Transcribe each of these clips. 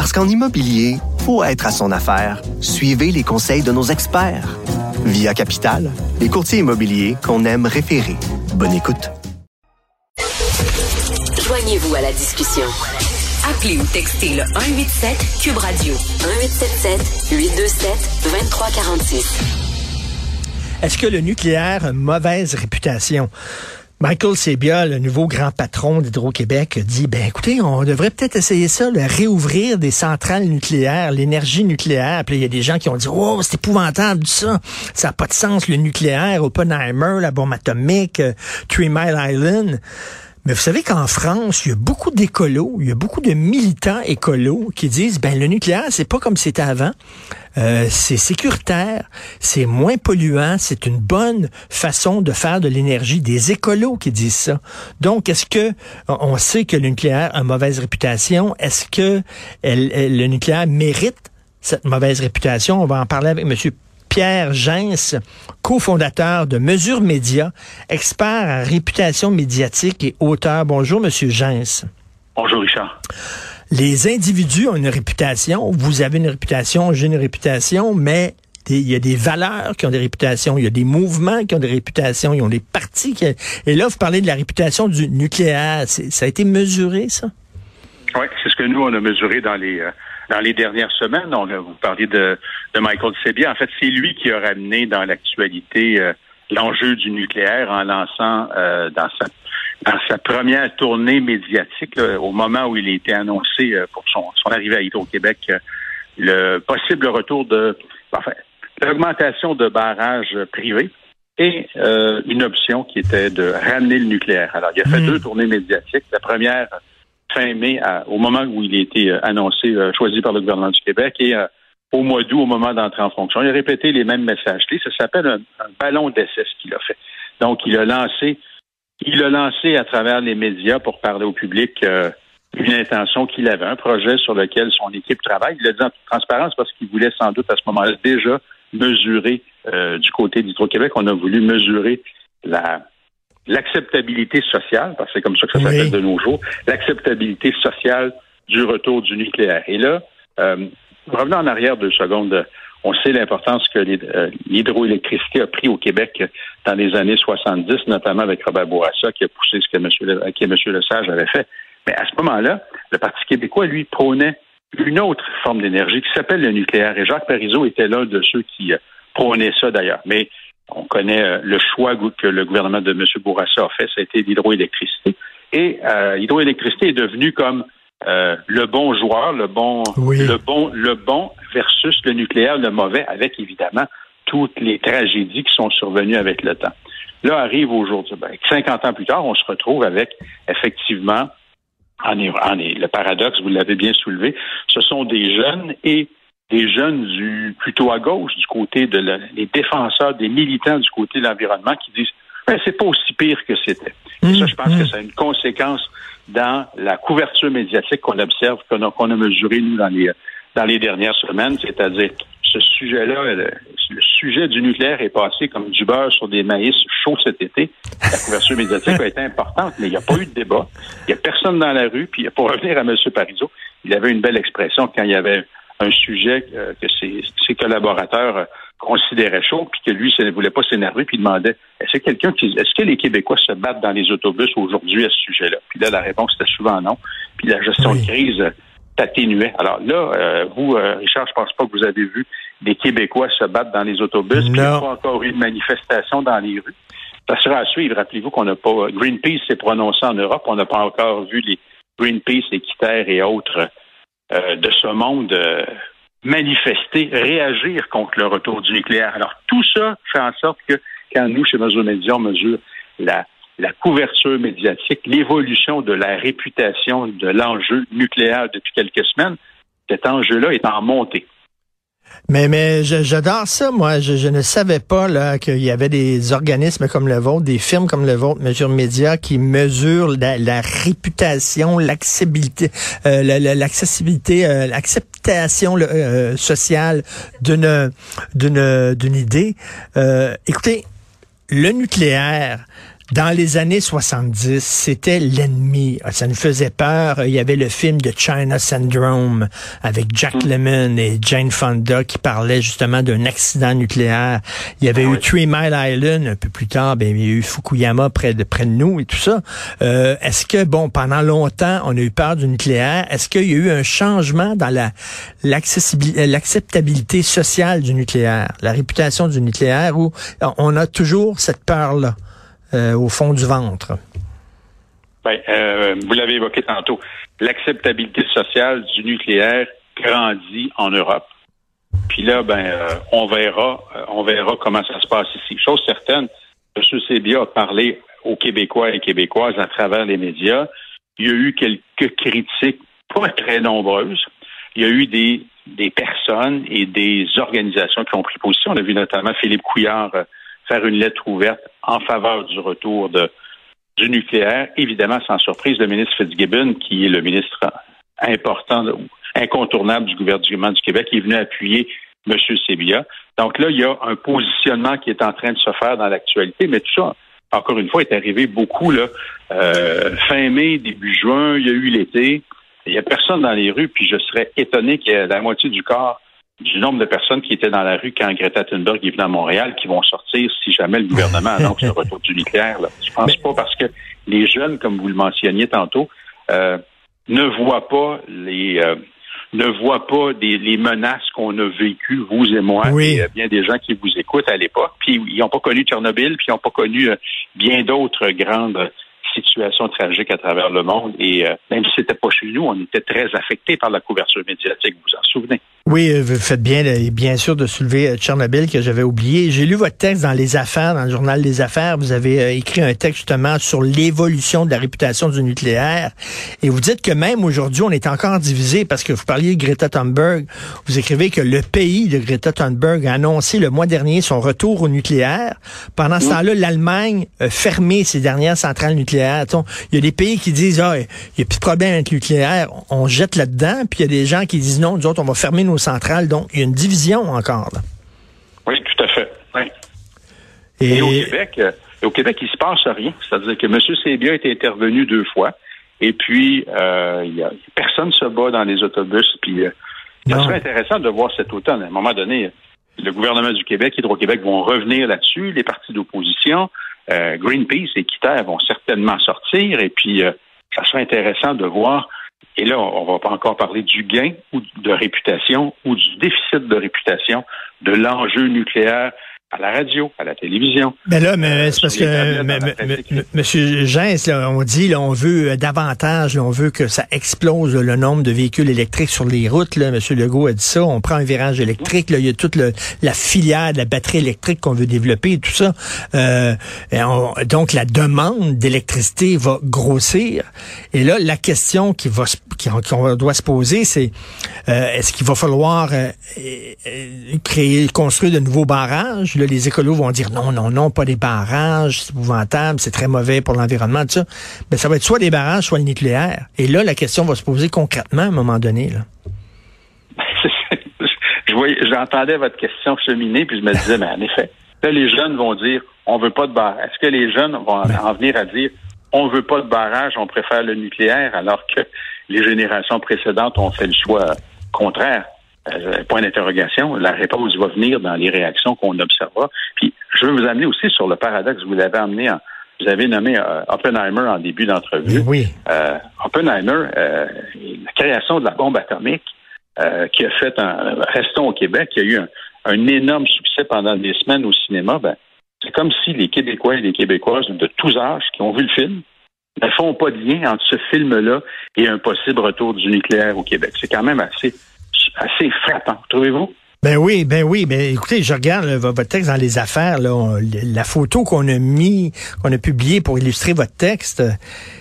Parce qu'en immobilier, faut être à son affaire. Suivez les conseils de nos experts. Via Capital, les courtiers immobiliers qu'on aime référer. Bonne écoute. Joignez-vous à la discussion. Appelez ou textez le 187 Cube Radio 1877 827 2346. Est-ce que le nucléaire a une mauvaise réputation? Michael Sebia, le nouveau grand patron d'Hydro-Québec, dit, ben écoutez, on devrait peut-être essayer ça, de réouvrir des centrales nucléaires, l'énergie nucléaire. Puis il y a des gens qui ont dit, oh, c'est épouvantable ça, ça n'a pas de sens, le nucléaire, Oppenheimer, la bombe atomique, euh, Three Mile Island. Mais vous savez qu'en France, il y a beaucoup d'écolos, il y a beaucoup de militants écolos qui disent, ben le nucléaire, c'est pas comme c'était avant. Euh, c'est sécuritaire, c'est moins polluant, c'est une bonne façon de faire de l'énergie. Des écolos qui disent ça. Donc, est-ce que on sait que le nucléaire a une mauvaise réputation Est-ce que le nucléaire mérite cette mauvaise réputation? On va en parler avec Monsieur Pierre Gens, cofondateur de Mesure Média, expert en réputation médiatique et auteur. Bonjour, Monsieur Gens. Bonjour, Richard. Les individus ont une réputation. Vous avez une réputation, j'ai une réputation, mais il y a des valeurs qui ont des réputations, il y a des mouvements qui ont des réputations, ils ont des partis qui... Et là, vous parlez de la réputation du nucléaire. Ça a été mesuré, ça? Oui, c'est ce que nous, on a mesuré dans les, euh, dans les dernières semaines. On a, vous parlez de, de Michael Sebia. En fait, c'est lui qui a ramené dans l'actualité euh, l'enjeu du nucléaire en lançant euh, dans sa dans sa première tournée médiatique, au moment où il a été annoncé euh, pour son, son arrivée à Hydro-Québec, le possible retour de enfin, l'augmentation de barrages privés et une option qui était de ramener le nucléaire. Alors, il a fait mmh. deux tournées médiatiques. La première fin mai, au moment où il a été euh, annoncé, euh, choisi par le gouvernement du Québec, et euh, au mois d'août, au moment d'entrer en fonction. Il a répété les mêmes messages. Ça s'appelle un, ballon d'essai, ce qu'il a fait. Donc, il a lancé, il a lancé à travers les médias pour parler au public une intention qu'il avait, un projet sur lequel son équipe travaille. Il l'a dit en toute transparence parce qu'il voulait sans doute à ce moment-là déjà mesurer du côté d'Hydro-Québec. On a voulu mesurer la, l'acceptabilité sociale, parce que c'est comme ça que ça s'appelle de nos jours, l'acceptabilité sociale du retour du nucléaire. Et là, euh, revenons en arrière deux secondes. On sait l'importance que euh, l'hydroélectricité a pris au Québec dans les années 70, notamment avec Robert Bourassa, qui a poussé ce que M. Le, qui M. Lesage avait fait. Mais à ce moment-là, le Parti québécois, lui, prônait une autre forme d'énergie qui s'appelle le nucléaire. Et Jacques Parizeau était l'un de ceux qui euh, prônaient ça, d'ailleurs. Mais on connaît euh, le choix que le gouvernement de M. Bourassa a fait, ça a été l'hydroélectricité. Et euh, l'hydroélectricité est devenue comme euh, le bon joueur, le bon, le bon, le bon versus le nucléaire, le mauvais, avec évidemment toutes les tragédies qui sont survenues avec le temps. Là arrive aujourd'hui, ben, 50 ans plus tard, on se retrouve avec effectivement, en, en, le paradoxe, vous l'avez bien soulevé, ce sont des jeunes et des jeunes du plutôt à gauche, du côté de les défenseurs, des militants du côté de l'environnement qui disent ben, c'est pas aussi pire que c'était. Et ça, je pense que ça a une conséquence dans la couverture médiatique qu'on observe, qu'on a, qu'on a mesuré, nous, dans les, dans les dernières semaines, c'est-à-dire ce sujet-là, le, sujet du nucléaire est passé comme du beurre sur des maïs chauds cet été. La couverture médiatique a été importante, mais il n'y a pas eu de débat. Il n'y a personne dans la rue. Puis pour revenir à M. Parizeau, il avait une belle expression quand il y avait un sujet euh, que ses, collaborateurs euh, considéraient chaud, puis que lui ne voulait pas s'énerver, puis il demandait est-ce que quelqu'un qui est-ce que les Québécois se battent dans les autobus aujourd'hui à ce sujet-là? Puis là, la réponse était souvent non. Puis la gestion de crise s'atténuait. Alors là, euh, vous, Richard, je pense pas que vous avez vu des Québécois se battre dans les autobus, puis il n'y a pas encore eu de manifestation dans les rues. Ça sera à suivre. Rappelez-vous qu'on n'a pas Greenpeace s'est prononcé en Europe, on n'a pas encore vu les Greenpeace, Équiterre et autres euh, de ce monde euh, manifester, réagir contre le retour du nucléaire. Alors, tout ça fait en sorte que quand nous, chez Mesure Média, on mesure la, la couverture médiatique, l'évolution de la réputation de l'enjeu nucléaire depuis quelques semaines, cet enjeu-là est en montée. Mais, mais j'adore ça, moi. Je, ne savais pas là qu'il y avait des organismes comme le vôtre, des firmes comme le vôtre, Mesure Média, qui mesurent la, réputation, l'accessibilité, euh, l'accessibilité, euh, l'acceptation euh, sociale d'une d'une d'une idée. écoutez, le nucléaire, dans les années 70, c'était l'ennemi. Ça nous faisait peur. Il y avait le film de China Syndrome avec Jack mm. Lemmon et Jane Fonda qui parlait justement d'un accident nucléaire. Il y avait ah eu Three Mile Island un peu plus tard. Ben, il y a eu Fukuyama près de, près de nous et tout ça. Euh, est-ce que, bon, pendant longtemps, on a eu peur du nucléaire? Est-ce qu'il y a eu un changement dans la l'acceptabilité sociale du nucléaire, la réputation du nucléaire, où on a toujours cette peur-là? Euh, au fond du ventre? Ben, euh, vous l'avez évoqué tantôt. L'acceptabilité sociale du nucléaire grandit en Europe. Puis là, ben, euh, on verra, on verra comment ça se passe ici. Chose certaine, M. Sébia a parlé aux Québécois et Québécoises à travers les médias. Il y a eu quelques critiques, pas très nombreuses. Il y a eu des, des personnes et des organisations qui ont pris position. On a vu notamment Philippe Couillard faire une lettre ouverte en faveur du retour du nucléaire. Évidemment, sans surprise, le ministre Fitzgibbon, qui est le ministre important, incontournable du gouvernement du Québec, est venu appuyer M. Sébia. Donc là, il y a un positionnement qui est en train de se faire dans l'actualité, mais tout ça, encore une fois, est arrivé beaucoup là, euh, fin mai, début juin, il y a eu l'été. Il n'y a personne dans les rues, puis je serais étonné qu'il y ait la moitié du corps du nombre de personnes qui étaient dans la rue quand Greta Thunberg est venue à Montréal qui vont sortir si jamais le gouvernement annonce le retour du nucléaire. Là. Je pense pas parce que les jeunes, comme vous le mentionniez tantôt, euh, ne voient pas les euh, ne voient pas des, les menaces qu'on a vécues, vous et moi, et euh, bien des gens qui vous écoutent à l'époque. Puis ils n'ont pas connu Tchernobyl, puis ils n'ont pas connu bien d'autres grandes situation tragique à travers le monde. Et euh, même si c'était pas chez nous, on était très affectés par la couverture médiatique. Vous vous en souvenez? Oui, euh, vous faites bien, bien sûr, de soulever euh, Tchernobyl que j'avais oublié. J'ai lu votre texte dans Les Affaires, dans le journal Les Affaires. Vous avez écrit un texte justement sur l'évolution de la réputation du nucléaire. Et vous dites que même aujourd'hui, on est encore divisé parce que vous parliez de Greta Thunberg. Vous écrivez que le pays de Greta Thunberg a annoncé le mois dernier son retour au nucléaire. Pendant ce temps-là, l'Allemagne a fermé ses dernières centrales nucléaires il y a des pays qui disent, ah, il n'y a plus de problème avec le nucléaire, on jette là-dedans, puis il y a des gens qui disent, non, nous autres, on va fermer nos centrales. Donc, il y a une division encore. Oui, tout à fait. Et, au Québec, euh, au Québec, il se passe rien. C'est-à-dire que M. Sébia est intervenu deux fois, et puis euh, y a, personne ne se bat dans les autobus. Puis, euh, ça serait intéressant de voir cet automne. À un moment donné, le gouvernement du Québec, Hydro-Québec vont revenir là-dessus, les partis d'opposition. Euh, Greenpeace et Quitaire vont certainement sortir et puis euh, ça sera intéressant de voir. Et là, on va pas encore parler du gain ou de réputation ou du déficit de réputation de l'enjeu nucléaire à la radio, à la télévision. Mais ben là, mais euh, c'est parce que Monsieur Gens, on dit là, on veut euh, davantage, on veut que ça explose le nombre de véhicules électriques sur les routes. Là, Monsieur Legault a dit ça. On prend un virage électrique. Là, il y a toute la filière de la batterie électrique qu'on veut développer et tout ça. Euh, donc la demande d'électricité va grossir. Et là, la question qui va qu'on doit se poser, c'est est-ce qu'il va falloir créer, construire de nouveaux barrages? Les écolos vont dire non, non, non, pas des barrages, c'est épouvantable, c'est très mauvais pour l'environnement, tout ça. Mais ça va être soit des barrages, soit le nucléaire. Et là, la question va se poser concrètement à un moment donné. Là. J'entendais votre question cheminer, puis je me disais, mais en effet, là, les jeunes vont dire on veut pas de barrage. Est-ce que les jeunes vont ben. en venir à dire on veut pas de barrage, on préfère le nucléaire, alors que les générations précédentes ont fait le choix contraire? Euh, point d'interrogation. La réponse va venir dans les réactions qu'on observera. Puis, je veux vous amener aussi sur le paradoxe. Vous l'avez amené en, vous avez nommé euh, Oppenheimer en début d'entrevue. Oui. Euh, Oppenheimer, la création de la bombe atomique qui a fait un restons au Québec, qui a eu un, énorme succès pendant des semaines au cinéma. Ben, c'est comme si les Québécois et les Québécoises de tous âges qui ont vu le film ne font pas de lien entre ce film-là et un possible retour du nucléaire au Québec. C'est quand même assez assez frappant, trouvez-vous? Ben oui, ben oui, ben écoutez, je regarde votre texte dans les affaires, là, la photo qu'on a mis, qu'on a publiée pour illustrer votre texte,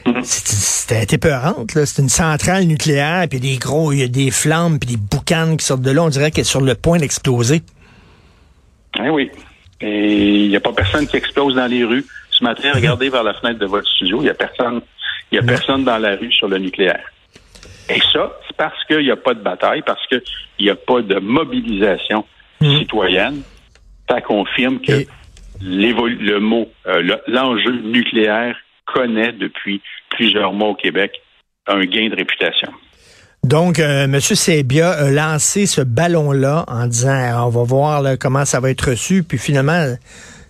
mm-hmm. c'était épeurante, là. C'est une centrale nucléaire, puis des gros, il y a des flammes, puis des boucanes qui sortent de là, on dirait qu'elle est sur le point d'exploser. Eh oui. Et il n'y a pas personne qui explose dans les rues. Ce matin, regardez vers la fenêtre de votre studio, il n'y a personne, il y a personne dans la rue sur le nucléaire. Et ça, c'est parce qu'il n'y a pas de bataille, parce qu'il n'y a pas de mobilisation hmm. citoyenne. Ça confirme que le mot, euh, l'enjeu nucléaire connaît depuis plusieurs mois au Québec un gain de réputation. Donc, euh, M. Sebia a lancé ce ballon-là en disant on va voir comment ça va être reçu, puis finalement,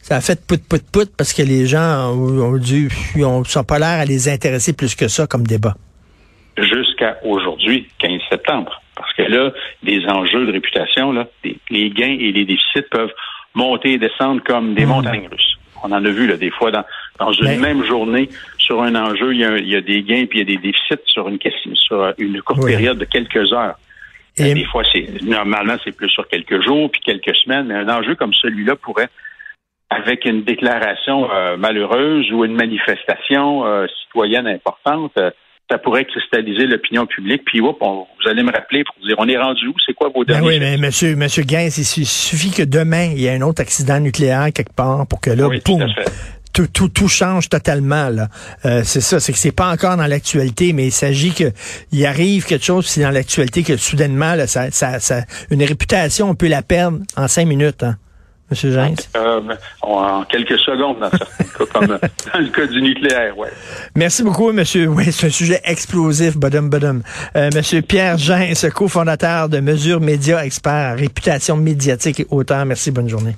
ça a fait pout pout pout parce que les gens ont, dit ils ont, sont pas l'air à les intéresser plus que ça comme débat jusqu'à aujourd'hui, 15 septembre. Parce que là, des enjeux de réputation, là, les gains et les déficits peuvent monter et descendre comme des hmm. montagnes russes. On en a vu là, des fois dans, dans une même journée sur un enjeu, il y, a, des gains puis il y a des déficits sur une sur une courte période de quelques heures. Et... Des fois, c'est normalement c'est plus sur quelques jours puis quelques semaines, mais un enjeu comme celui-là pourrait, avec une déclaration euh, malheureuse ou une manifestation euh, citoyenne importante, euh, ça pourrait cristalliser l'opinion publique. Puis, vous allez me rappeler pour dire, on est rendu où? C'est quoi vos ben données? oui, mais monsieur, monsieur Gaines, il suffit que demain, il y ait un autre accident nucléaire quelque part pour que là, tout, tout, tout, change totalement. Là. Euh, c'est ça, c'est que c'est pas encore dans l'actualité, mais il s'agit qu'il arrive quelque chose, c'est dans l'actualité que soudainement, là, ça, ça, ça, une réputation, on peut la perdre en cinq minutes. Hein. M. James? Euh, en quelques secondes, dans certains cas, comme dans le cas du nucléaire, ouais. Merci beaucoup, monsieur. Oui, c'est un sujet explosif, badum, badum. Euh, monsieur Pierre Jains, cofondateur de Mesures Média Expert, réputation médiatique et auteur. Merci, bonne journée.